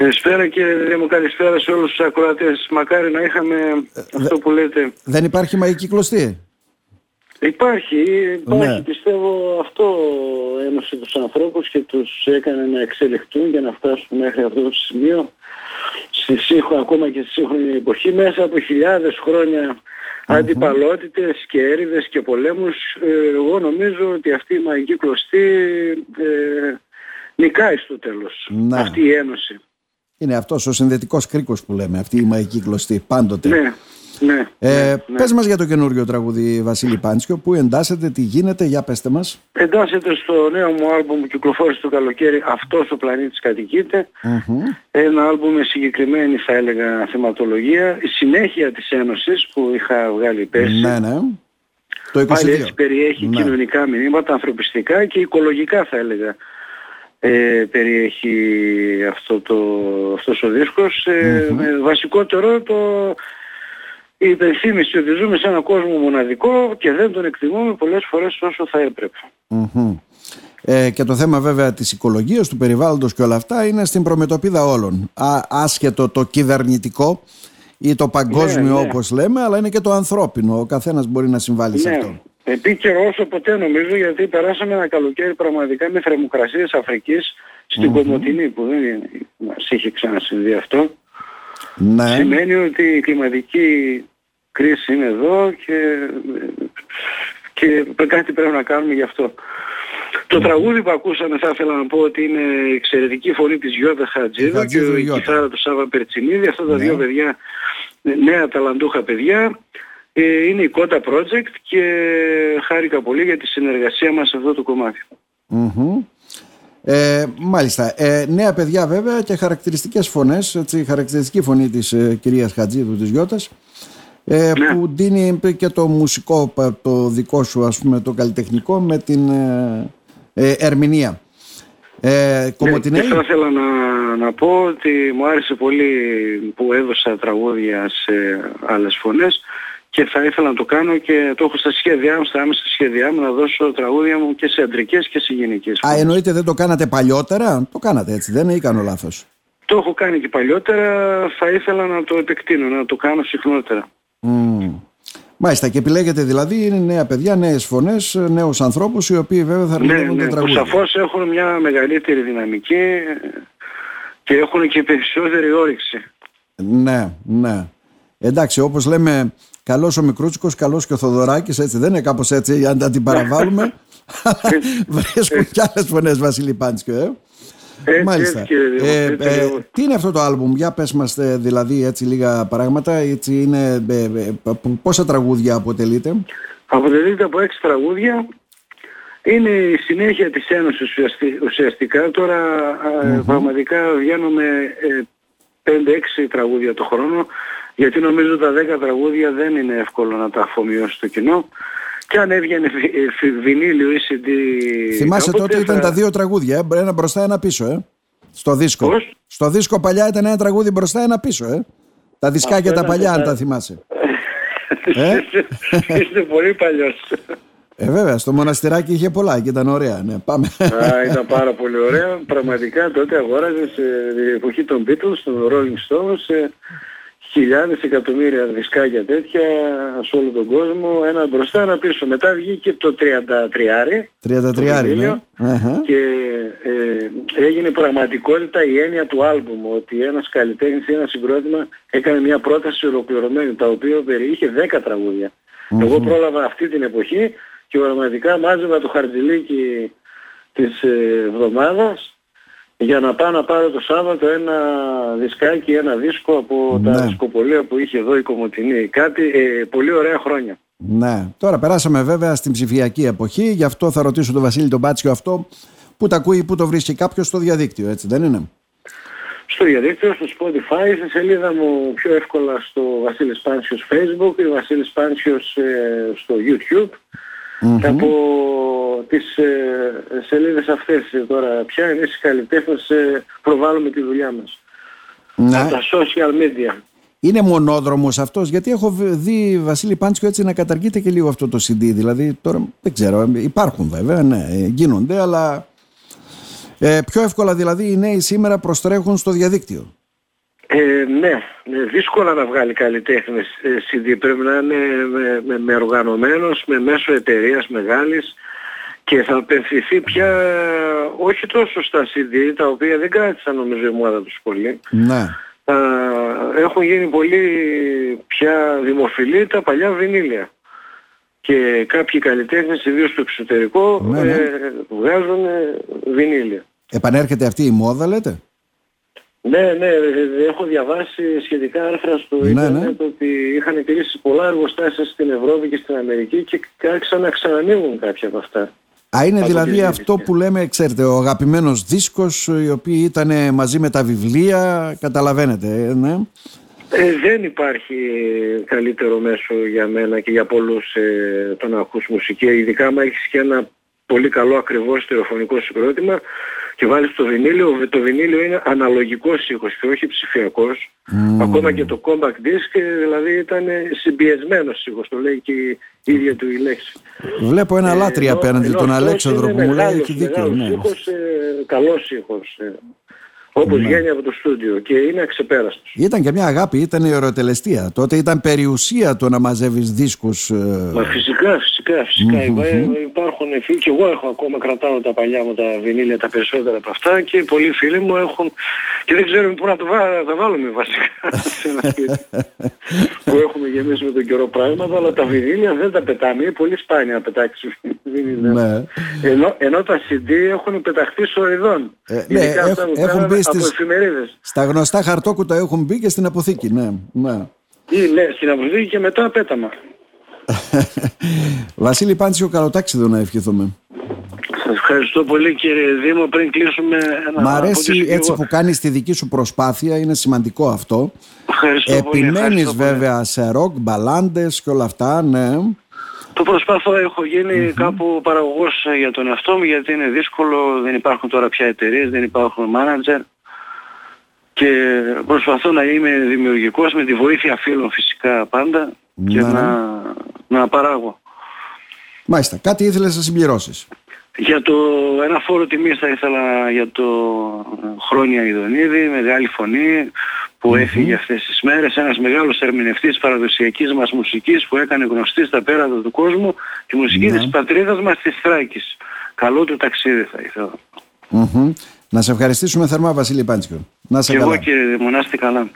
Καλησπέρα και μου καλησπέρα σε όλους τους ακροατές. Μακάρι να είχαμε αυτό που λέτε. Δεν υπάρχει μαγική κλωστή; Υπάρχει, υπάρχει ναι. πιστεύω αυτό ένωσε τους ανθρώπους και τους έκανε να εξελιχθούν για να φτάσουν μέχρι αυτό το σημείο στη σύγχρονη, ακόμα και στη σύγχρονη εποχή μέσα από χιλιάδες χρόνια mm-hmm. αντιπαλότητες και έρηδες και πολέμους ε, εγώ νομίζω ότι αυτή η μαγική κλωστή ε, νικάει στο τέλος ναι. αυτή η ένωση. Είναι αυτός ο συνδετικός κρίκος που λέμε, αυτή η μαγική κλωστή πάντοτε. Ναι. Ναι, ε, ναι, ναι. Πες μας για το καινούριο τραγούδι Βασίλη Πάντσκιο που εντάσσεται, τι γίνεται, για πέστε μας. Εντάσσεται στο νέο μου άλμπουμ που κυκλοφόρησε το καλοκαίρι «Αυτός ο πλανήτης κατοικείται». Mm-hmm. Ένα άλμπουμ με συγκεκριμένη θα έλεγα θεματολογία. Η συνέχεια της Ένωσης που είχα βγάλει πέρσι. Ναι, ναι. Το 22. Πάλι έτσι περιέχει ναι. κοινωνικά μηνύματα, ανθρωπιστικά και οικολογικά θα έλεγα. Ε, περιέχει αυτό το, αυτός ο δίσκος. Ε, mm-hmm. βασικότερο το η υπενθύμηση ότι ζούμε σε έναν κόσμο μοναδικό και δεν τον εκτιμούμε πολλές φορές όσο θα έπρεπε. Ε, και το θέμα βέβαια της οικολογίας, του περιβάλλοντος και όλα αυτά είναι στην προμετωπίδα όλων. Α, άσχετο το κυβερνητικό ή το παγκόσμιο ναι, ναι. όπως λέμε, αλλά είναι και το ανθρώπινο. Ο καθένας μπορεί να συμβάλλει σε ναι. αυτό. Επίκαιρο όσο ποτέ νομίζω γιατί περάσαμε ένα καλοκαίρι πραγματικά με θερμοκρασίες Αφρικής στην Κομωτινή που δεν μας είχε ξανασυμβεί αυτό. Ναι. Σημαίνει ότι η κλιματική κρίση είναι εδώ και, και κάτι πρέπει να κάνουμε γι' αυτό. Το τραγούδι που ακούσαμε θα ήθελα να πω ότι είναι η εξαιρετική φωνή της Γιώτα Χατζίδου και η κιθάρα του Σάβα Περτσινίδη. Αυτά τα ναι. δύο παιδιά, νέα ταλαντούχα παιδιά. Ε, είναι η Κότα Project και χάρηκα πολύ για τη συνεργασία μας σε αυτό το κομματι Ε, μάλιστα. Ε, νέα παιδιά βέβαια και χαρακτηριστικές φωνές, έτσι, χαρακτηριστική φωνή της ε, κυρίας Χατζίδου της Γιώτας ε, ναι. που δίνει και το μουσικό το δικό σου ας πούμε το καλλιτεχνικό με την ε, ε ερμηνεία. Ε, ναι, και θα ήθελα να, να πω ότι μου άρεσε πολύ που έδωσα τραγούδια σε άλλες φωνές και θα ήθελα να το κάνω και το έχω στα σχέδιά μου, στα άμεσα σχέδιά μου να δώσω τραγούδια μου και σε αντρικές και σε γυναικές. Α, εννοείται δεν το κάνατε παλιότερα, το κάνατε έτσι, δεν είναι ή κάνω λάθος. Το έχω κάνει και παλιότερα, θα ήθελα να το επεκτείνω, να το κάνω συχνότερα. Mm. Μάλιστα και επιλέγετε δηλαδή είναι νέα παιδιά, νέες φωνές, νέους ανθρώπους οι οποίοι βέβαια θα ερμηνεύουν ναι, ναι, τα τραγούδια. Σαφώς έχουν μια μεγαλύτερη δυναμική και έχουν και περισσότερη όρεξη. Ναι, ναι. Εντάξει όπως λέμε καλός ο Μικρούτσικος, καλός και ο Θοδωράκης έτσι δεν είναι κάπως έτσι αν τα την παραβάλουμε βρίσκουν κι άλλες φωνές Βασίλη Πάντσκιο ε. Έτσι, Μάλιστα. ε, ε, τι είναι αυτό το άλμπουμ, για πες μας ε, δηλαδή έτσι λίγα πράγματα, έτσι είναι, ε, ε πόσα τραγούδια αποτελείται; Αποτελείται από έξι τραγούδια, είναι η συνέχεια της Ένωσης ουσιαστικά, τώρα mm-hmm. πραγματικά βγαίνουμε 5-6 τραγούδια το χρόνο, γιατί νομίζω τα 10 τραγούδια δεν είναι εύκολο να τα αφομοιώσει το κοινό. Και αν έβγαινε βινίλιο ή CD... Θυμάσαι τότε θα... ήταν τα δύο τραγούδια, ε; ένα μπροστά ένα πίσω, ε; Στο δίσκο. Πώς; Στο δίσκο παλιά ήταν ένα τραγούδι μπροστά ένα πίσω, ε; Τα δισκάκια τα παλιά, αν τα θυμάσαι. ε; Είστε πολύ παλιός. Ε, βέβαια, στο μοναστηράκι είχε πολλά και ήταν ωραία. Ναι, πάμε. Α, ήταν πάρα πολύ ωραία. Πραγματικά τότε αγόραζες σε εποχή των Beatles, των Rolling Stones, χιλιάδες εκατομμύρια δισκάκια τέτοια σε όλο τον κόσμο, ένα μπροστά, ένα πίσω. Μετά βγήκε το 33 33 ναι. και ε, έγινε πραγματικότητα η έννοια του άλμπουμ ότι ένας καλλιτέχνης ή ένα συγκρότημα έκανε μια πρόταση ολοκληρωμένη τα οποία περιείχε 10 τραγουδια Εγώ πρόλαβα αυτή την εποχή και πραγματικά μάζευα το χαρτζηλίκι της ε, εβδομάδας για να πάω να πάρω το Σάββατο ένα δισκάκι, ένα δίσκο από τα ναι. δισκοπολία που είχε εδώ η Κομωτινή. Κάτι ε, πολύ ωραία χρόνια. Ναι. Τώρα περάσαμε βέβαια στην ψηφιακή εποχή, γι' αυτό θα ρωτήσω τον Βασίλη τον Πάτσιο αυτό που τα ακούει, που το βρίσκει κάποιος; Στο διαδίκτυο, έτσι δεν είναι; Στο διαδίκτυο, στο Spotify, στη σελίδα μου πιο εύκολα στο Βασίλης Πάνσιος Facebook, ή Βασίλης Πάνσιος ε, στο YouTube mm από τις ε, σελίδες αυτές τώρα πια εμείς οι καλλιτέχνες ε, προβάλλουμε τη δουλειά μας. Ναι. Από τα social media. Είναι μονόδρομος αυτός γιατί έχω δει Βασίλη Πάντσκο έτσι να καταργείται και λίγο αυτό το CD δηλαδή τώρα δεν ξέρω υπάρχουν βέβαια ναι γίνονται αλλά Ε, πιο εύκολα δηλαδή οι νέοι σήμερα προστρέχουν στο διαδίκτυο. Ε, ναι, ναι, δύσκολα να βγάλει καλλιτέχνες CD. Πρέπει να είναι με, με, με οργανωμένος, με μέσο εταιρείας μεγάλης και θα απευθυνθεί πια όχι τόσο στα CD, τα οποία δεν κράτησαν νομίζω η ομάδα τους πολύ. Ναι. έχουν γίνει πολύ πια δημοφιλή τα παλιά βινίλια. Και κάποιοι καλλιτέχνες, ιδίως στο εξωτερικό, ναι, ναι. Ε, βγάζουν βινίλια. Επανέρχεται αυτή η μόδα λέτε; Ναι, ναι, έχω διαβάσει σχετικά άρθρα στο ναι, ίντερνετ ναι. ότι είχαν κλείσει πολλά εργοστάσια στην Ευρώπη και στην Αμερική και άρχισαν να ξανανοίγουν κάποια από αυτά. Α, είναι δηλαδή αυτό που λέμε, ξέρετε, ο αγαπημένος δίσκος, οι οποίοι ήταν μαζί με τα βιβλία, καταλαβαίνετε, ε, ναι. Ε, δεν υπάρχει καλύτερο μέσο για μένα και για πολλούς ε, το να ακούς μουσική, ειδικά άμα έχεις και ένα πολύ καλό ακριβώς στερεοφωνικό συγκρότημα και βάλεις το βινίλιο, το βινίλιο είναι αναλογικός ήχος και όχι ψηφιακός. Ακόμα και το compact disc δηλαδή ήταν συμπιεσμένος ήχος, το λέει και η ίδια του η λέξη. Βλέπω ένα ε, λάτρη απέναντι τον Αλέξανδρο που μου λέει έχει δίκιο. Ναι. Ήχος, ε, καλός ήχος. Ε. Όπως ναι. βγαίνει από το στούντιο και είναι αξεπέραστος. Ήταν και μια αγάπη, ήταν η ερωτελεστία. Τότε ήταν περιουσία το να μαζεύεις δίσκους. Ε, Μα φυσικά, φυσικά, φυσικά. Mm-hmm. Υπάρχουν φίλοι και εγώ έχω ακόμα κρατάω τα παλιά μου τα βινίλια τα περισσότερα από αυτά και πολλοί φίλοι μου έχουν και δεν ξέρουμε πού να τα, βά, τα βάλουμε βασικά σε ένα σπίτι που έχουμε γεμίσει με τον καιρό πράγματα αλλά τα βινίλια δεν τα πετάμε, είναι πολύ σπάνια να πετάξεις βινίλια. Ναι. Ενώ, ενώ τα CD έχουν πεταχτεί σοριδών. Ε, ναι, έχουν μπει στις, στα γνωστά χαρτόκουτα έχουν μπει και στην αποθήκη, ναι. ναι. Ή, ναι, στην αποθήκη και μετά πέταμα. Βασίλη Πάντσιο, καλό ταξίδι να ευχηθούμε. Σας ευχαριστώ πολύ κύριε Δήμο. Πριν κλείσουμε ένα... Μ' αρέσει έτσι που κάνεις τη δική σου προσπάθεια, είναι σημαντικό αυτό. Ευχαριστώ Επιμένεις πολύ, βέβαια σε ροκ, μπαλάντες και όλα αυτά, ναι. Το προσπαθώ, έχω κάπου παραγωγός για τον εαυτό μου γιατί είναι δύσκολο, δεν υπάρχουν τώρα πια εταιρείες, δεν υπάρχουν μάνατζερ και προσπαθώ να είμαι δημιουργικός με τη βοήθεια φίλων φυσικά πάντα και να, να παράγω. Μάλιστα, κάτι ήθελες να συμπληρώσεις. Για το ένα φόρο τιμής θα ήθελα για το Χρόνια Ιδονίδη, μεγάλη φωνή που έφυγε αυτές τις μέρες, ένας μεγάλος ερμηνευτής παραδοσιακής μας μουσικής που έκανε γνωστή στα πέρατα του κόσμου τη μουσική ναι. της πατρίδας μας της Θράκης. Καλό του ταξίδι θα ηθελα Να σε ευχαριστήσουμε θερμά Βασίλη Πάντσκο. Να σε και καλά. εγώ κύριε Δημονάστη καλά.